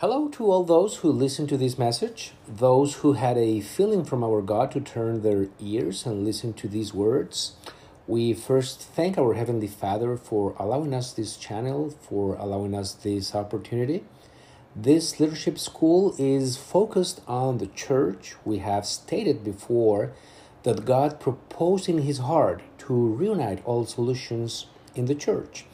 Hello to all those who listen to this message, those who had a feeling from our God to turn their ears and listen to these words. We first thank our Heavenly Father for allowing us this channel, for allowing us this opportunity. This leadership school is focused on the church. We have stated before that God proposed in His heart to reunite all solutions in the church.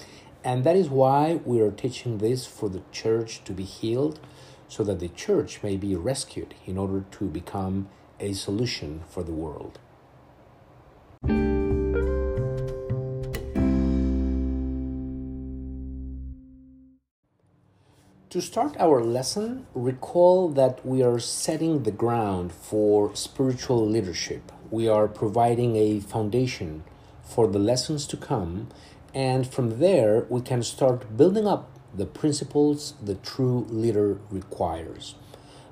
And that is why we are teaching this for the church to be healed, so that the church may be rescued in order to become a solution for the world. To start our lesson, recall that we are setting the ground for spiritual leadership. We are providing a foundation for the lessons to come and from there, we can start building up the principles the true leader requires.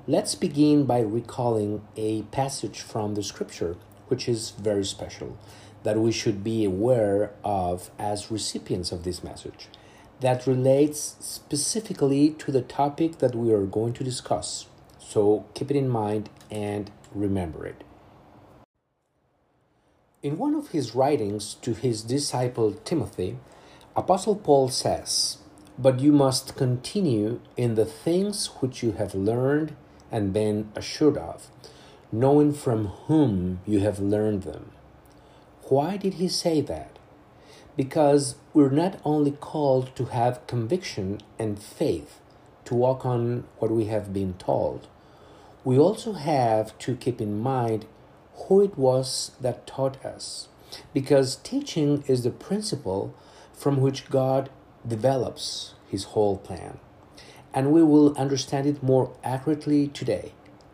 Let's begin by recalling a passage from the scripture, which is very special, that we should be aware of as recipients of this message, that relates specifically to the topic that we are going to discuss. So keep it in mind and remember it. In one of his writings to his disciple Timothy, Apostle Paul says, But you must continue in the things which you have learned and been assured of, knowing from whom you have learned them. Why did he say that? Because we're not only called to have conviction and faith to walk on what we have been told, we also have to keep in mind who it was that taught us. Because teaching is the principle from which God develops his whole plan. And we will understand it more accurately today.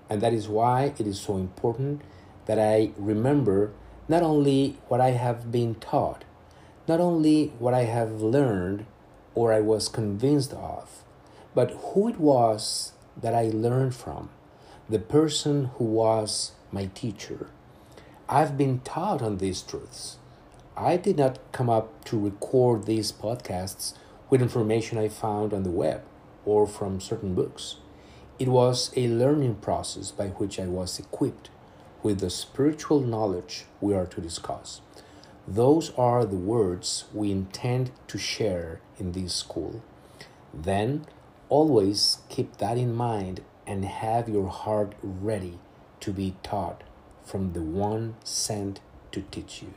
And that is why it is so important that I remember not only what I have been taught, not only what I have learned or I was convinced of, but who it was that I learned from, the person who was my teacher. I've been taught on these truths. I did not come up to record these podcasts with information I found on the web or from certain books. It was a learning process by which I was equipped with the spiritual knowledge we are to discuss. Those are the words we intend to share in this school. Then, always keep that in mind and have your heart ready to be taught from the one sent to teach you.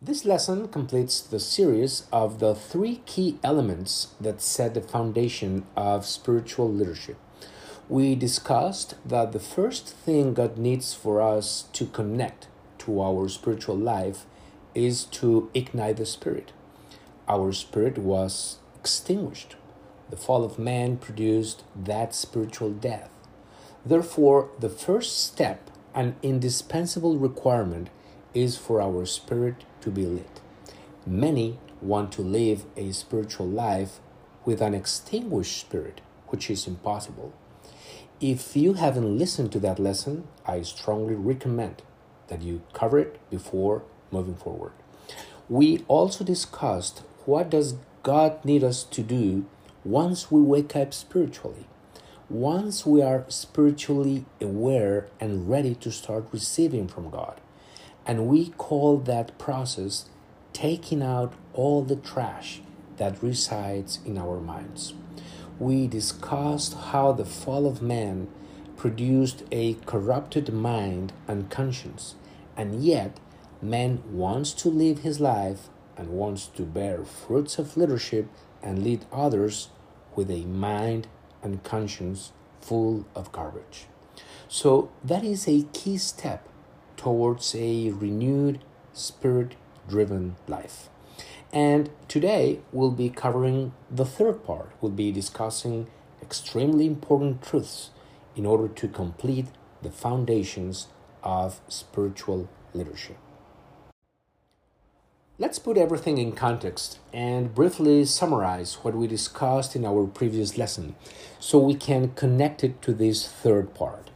This lesson completes the series of the three key elements that set the foundation of spiritual leadership. We discussed that the first thing God needs for us to connect to our spiritual life is to ignite the spirit. Our spirit was extinguished. The fall of man produced that spiritual death. Therefore, the first step, an indispensable requirement, is for our spirit to be lit. Many want to live a spiritual life with an extinguished spirit, which is impossible. If you haven't listened to that lesson, I strongly recommend that you cover it before moving forward. We also discussed what does God need us to do once we wake up spiritually once we are spiritually aware and ready to start receiving from God. And we call that process taking out all the trash that resides in our minds. We discussed how the fall of man produced a corrupted mind and conscience, and yet man wants to live his life and wants to bear fruits of leadership and lead others with a mind and conscience full of garbage. So, that is a key step towards a renewed, spirit driven life. And today we'll be covering the third part. We'll be discussing extremely important truths in order to complete the foundations of spiritual leadership. Let's put everything in context and briefly summarize what we discussed in our previous lesson so we can connect it to this third part.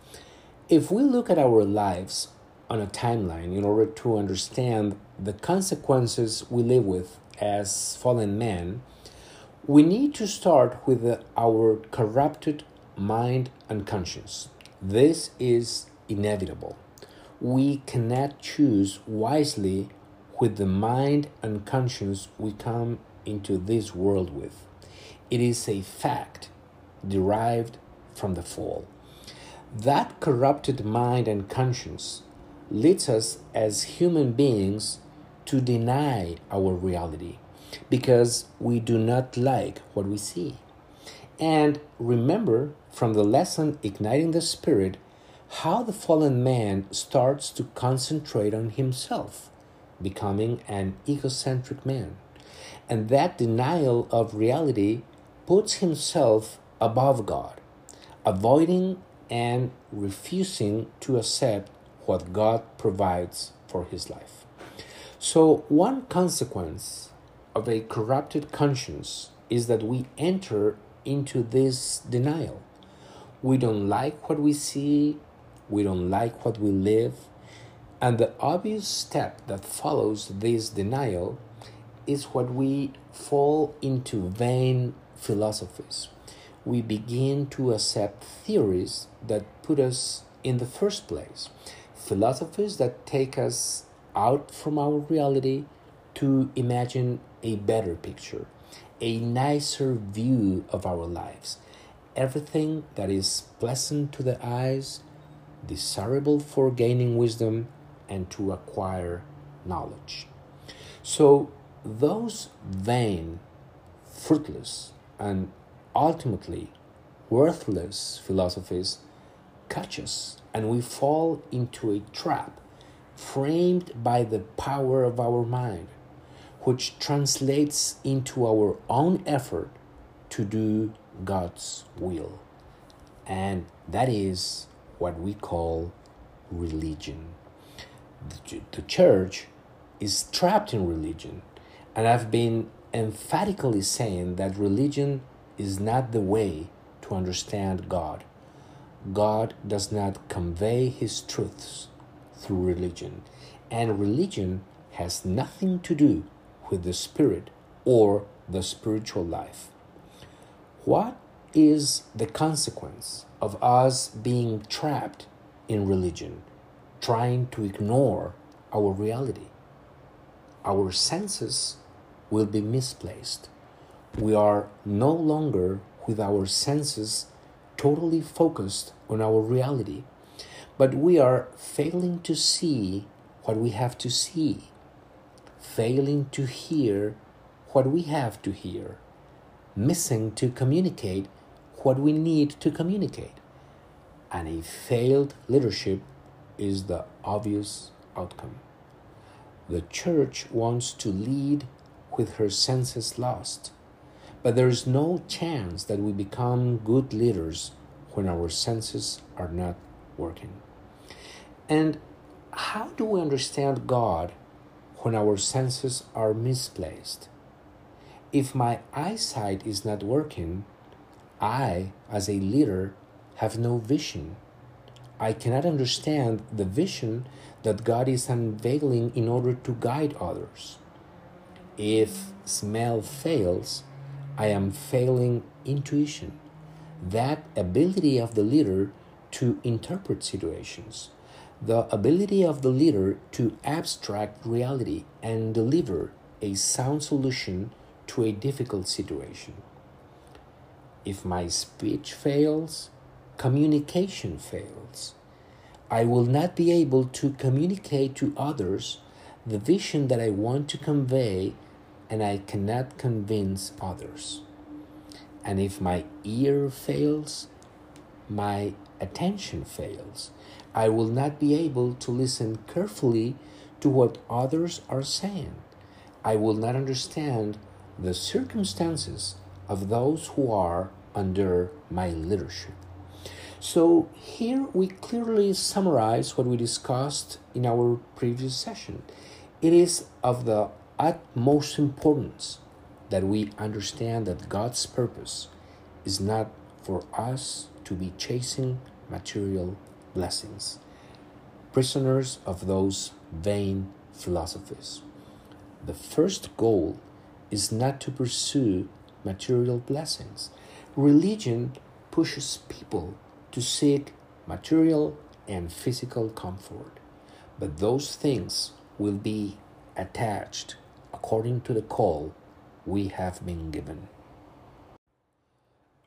If we look at our lives on a timeline in order to understand the consequences we live with as fallen men, We need to start with our corrupted mind and conscience. This is inevitable. We cannot choose wisely with the mind and conscience we come into this world with. It is a fact derived from the fall. That corrupted mind and conscience leads us as human beings to deny our reality because we do not like what we see. And remember from the lesson Igniting the Spirit how the fallen man starts to concentrate on himself, becoming an egocentric man. And that denial of reality puts himself above God, avoiding and refusing to accept what God provides for his life. So, one consequence of a corrupted conscience is that we enter into this denial. We don't like what we see, we don't like what we live, and the obvious step that follows this denial is what we fall into vain philosophies. We begin to accept theories that put us in the first place, philosophies that take us out from our reality to imagine a better picture, a nicer view of our lives. Everything that is pleasant to the eyes, desirable for gaining wisdom, and to acquire knowledge. So, those vain, fruitless, and ultimately worthless philosophies catch us and we fall into a trap framed by the power of our mind which translates into our own effort to do God's will. And that is what we call religion. The church is trapped in religion, and I've been emphatically saying that religion is not the way to understand God. God does not convey his truths through religion, and religion has nothing to do with the spirit or the spiritual life. What is the consequence of us being trapped in religion, trying to ignore our reality? Our senses will be misplaced. We are no longer with our senses totally focused on our reality, but we are failing to see what we have to see failing to hear what we have to hear, missing to communicate what we need to communicate. And a failed leadership is the obvious outcome. The church wants to lead with her senses lost, but there is no chance that we become good leaders when our senses are not working. And how do we understand God when our senses are misplaced. If my eyesight is not working, I, as a leader, have no vision. I cannot understand the vision that God is unveiling in order to guide others. If smell fails, I am failing intuition, that ability of the leader to interpret situations the ability of the leader to abstract reality and deliver a sound solution to a difficult situation. If my speech fails, communication fails. I will not be able to communicate to others the vision that I want to convey, and I cannot convince others. And if my ear fails, my attention fails I will not be able to listen carefully to what others are saying. I will not understand the circumstances of those who are under my leadership. So, here we clearly summarize what we discussed in our previous session. It is of the utmost importance that we understand that God's purpose is not for us to be chasing material blessings, prisoners of those vain philosophies. The first goal is not to pursue material blessings. Religion pushes people to seek material and physical comfort, but those things will be attached according to the call we have been given.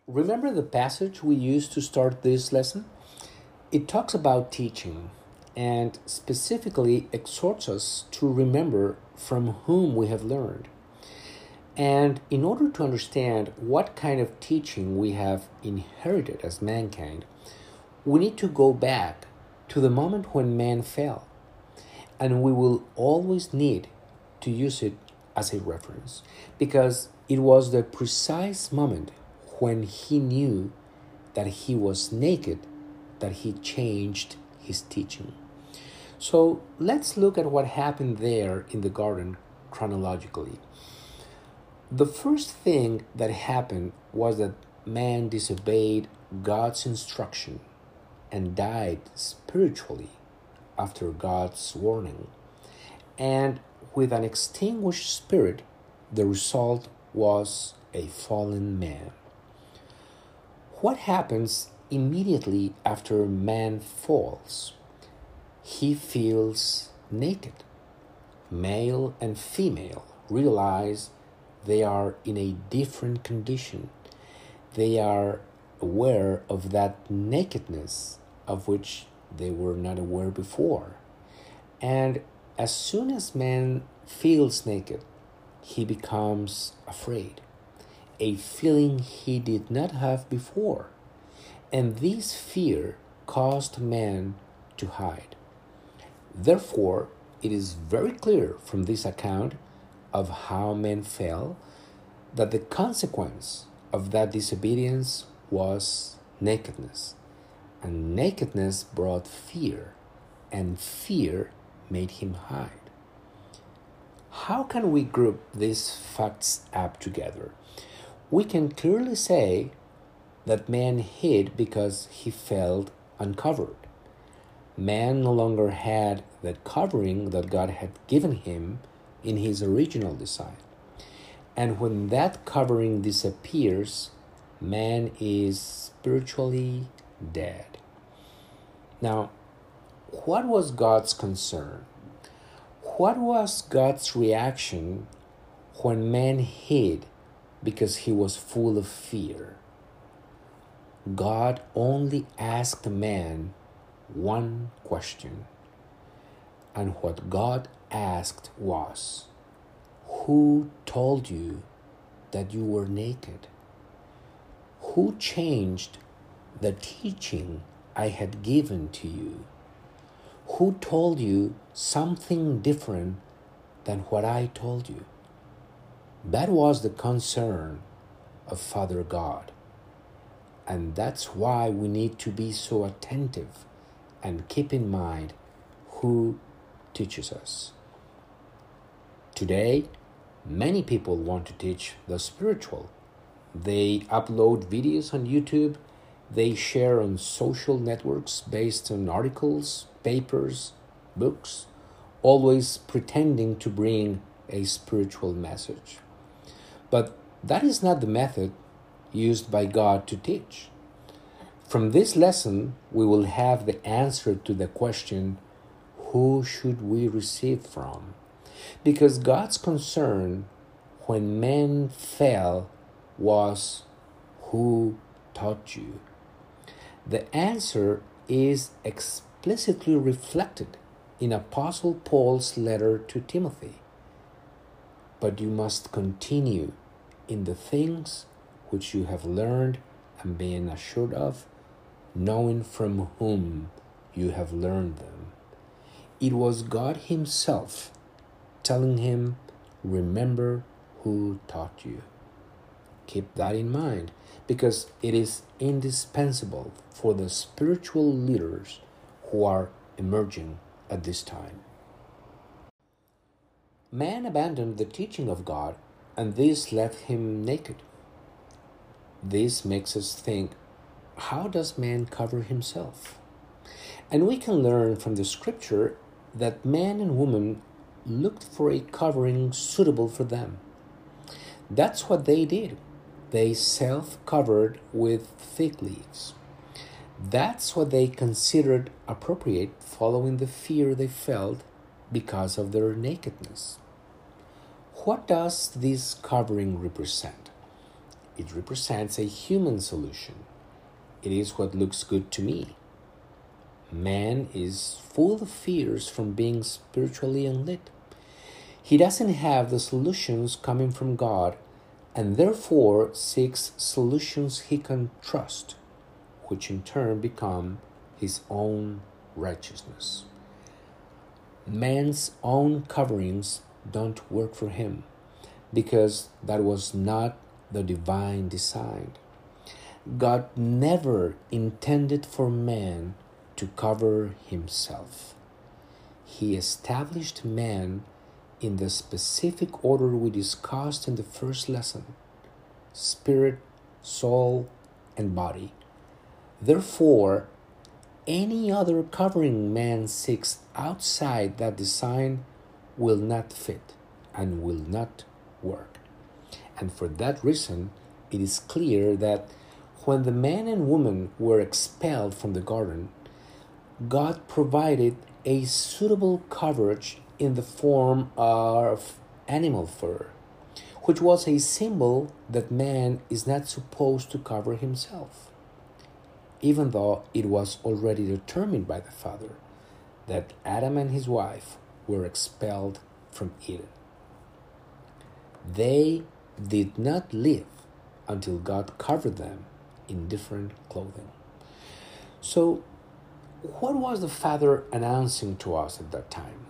Remember the passage we used to start this lesson? It talks about teaching and specifically exhorts us to remember from whom we have learned. And in order to understand what kind of teaching we have inherited as mankind, we need to go back to the moment when man fell. And we will always need to use it as a reference because it was the precise moment when he knew that he was naked, that he changed his teaching. So let's look at what happened there in the garden chronologically. The first thing that happened was that man disobeyed God's instruction and died spiritually after God's warning. And with an extinguished spirit, the result was a fallen man. What happens immediately after man falls? He feels naked. Male and female realize they are in a different condition. They are aware of that nakedness of which they were not aware before. And as soon as man feels naked, he becomes afraid a feeling he did not have before. And this fear caused man to hide. Therefore, it is very clear from this account of how men fell that the consequence of that disobedience was nakedness. And nakedness brought fear, and fear made him hide. How can we group these facts up together? we can clearly say that man hid because he felt uncovered. Man no longer had that covering that God had given him in his original design. And when that covering disappears, man is spiritually dead. Now, what was God's concern? What was God's reaction when man hid because he was full of fear. God only asked man one question, and what God asked was, Who told you that you were naked? Who changed the teaching I had given to you? Who told you something different than what I told you? That was the concern of Father God. And that's why we need to be so attentive and keep in mind who teaches us. Today, many people want to teach the spiritual. They upload videos on YouTube, they share on social networks based on articles, papers, books, always pretending to bring a spiritual message. But that is not the method used by God to teach. From this lesson, we will have the answer to the question who should we receive from? Because God's concern when men fell was who taught you? The answer is explicitly reflected in Apostle Paul's letter to Timothy. But you must continue in the things which you have learned and been assured of, knowing from whom you have learned them. It was God Himself telling him, Remember who taught you. Keep that in mind because it is indispensable for the spiritual leaders who are emerging at this time. Man abandoned the teaching of God and this left him naked. This makes us think how does man cover himself? And we can learn from the scripture that man and woman looked for a covering suitable for them. That's what they did. they self covered with fig leaves. That's what they considered appropriate following the fear they felt because of their nakedness. What does this covering represent? It represents a human solution. It is what looks good to me. Man is full of fears from being spiritually unlit. He doesn't have the solutions coming from God and therefore seeks solutions he can trust, which in turn become his own righteousness. Man's own coverings don't work for him because that was not the divine design. God never intended for man to cover himself. He established man in the specific order we discussed in the first lesson spirit, soul, and body. Therefore, any other covering man seeks outside that design will not fit and will not work. And for that reason, it is clear that when the man and woman were expelled from the garden, God provided a suitable coverage in the form of animal fur, which was a symbol that man is not supposed to cover himself, even though it was already determined by the Father that Adam and his wife were expelled from Eden. They did not live until God covered them in different clothing. So, what was the Father announcing to us at that time?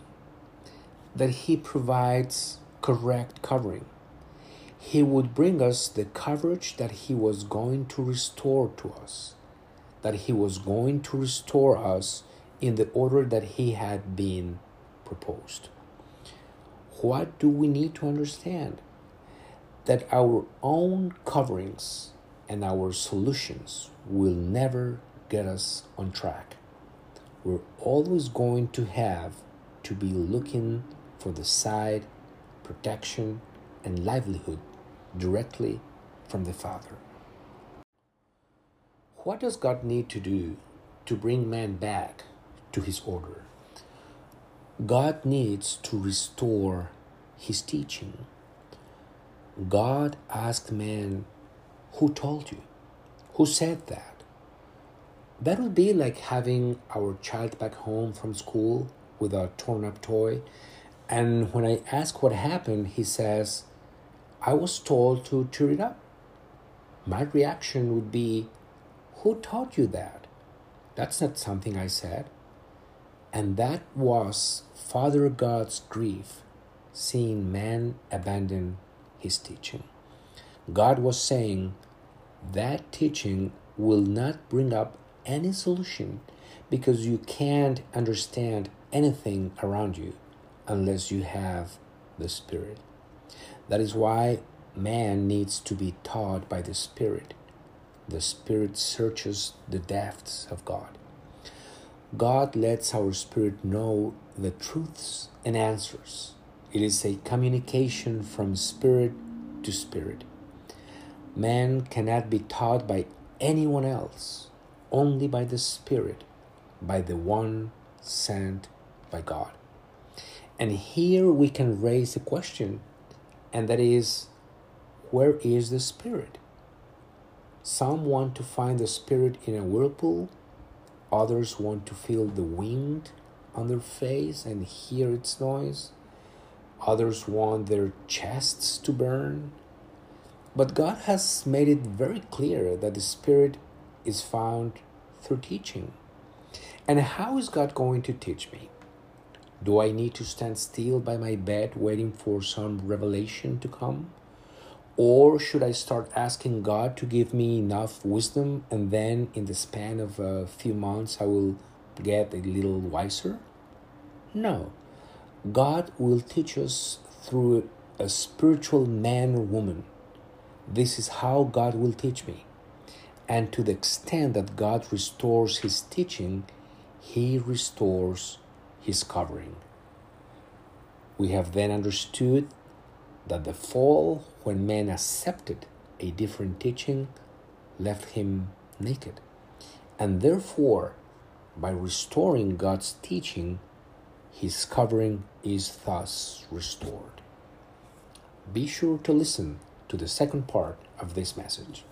that He provides correct covering. He would bring us the coverage that He was going to restore to us, that He was going to restore us in the order that He had been proposed. What do we need to understand? That our own coverings and our solutions will never get us on track. We're always going to have to be looking for the side, protection, and livelihood directly from the Father. What does God need to do to bring man back to his order? God needs to restore his teaching. God asked man, Who told you? Who said that? That would be like having our child back home from school with a torn up toy and when I ask what happened, he says, I was told to cheer it up. My reaction would be, Who taught you that? That's not something I said. And that was Father God's grief, seeing man abandon his teaching. God was saying, That teaching will not bring up any solution because you can't understand anything around you unless you have the Spirit. That is why man needs to be taught by the Spirit. The Spirit searches the depths of God. God lets our spirit know the truths and answers. It is a communication from spirit to spirit. Man cannot be taught by anyone else, only by the Spirit, by the one sent by God. And here we can raise a question, and that is where is the Spirit? Some want to find the Spirit in a whirlpool, others want to feel the wind on their face and hear its noise, others want their chests to burn. But God has made it very clear that the Spirit is found through teaching. And how is God going to teach me? Do I need to stand still by my bed waiting for some revelation to come? Or should I start asking God to give me enough wisdom and then in the span of a few months I will get a little wiser? No. God will teach us through a spiritual man or woman. This is how God will teach me. And to the extent that God restores His teaching, He restores his covering. We have then understood that the fall, when man accepted a different teaching left him naked. And therefore, by restoring God's teaching, his covering is thus restored. Be sure to listen to the second part of this message.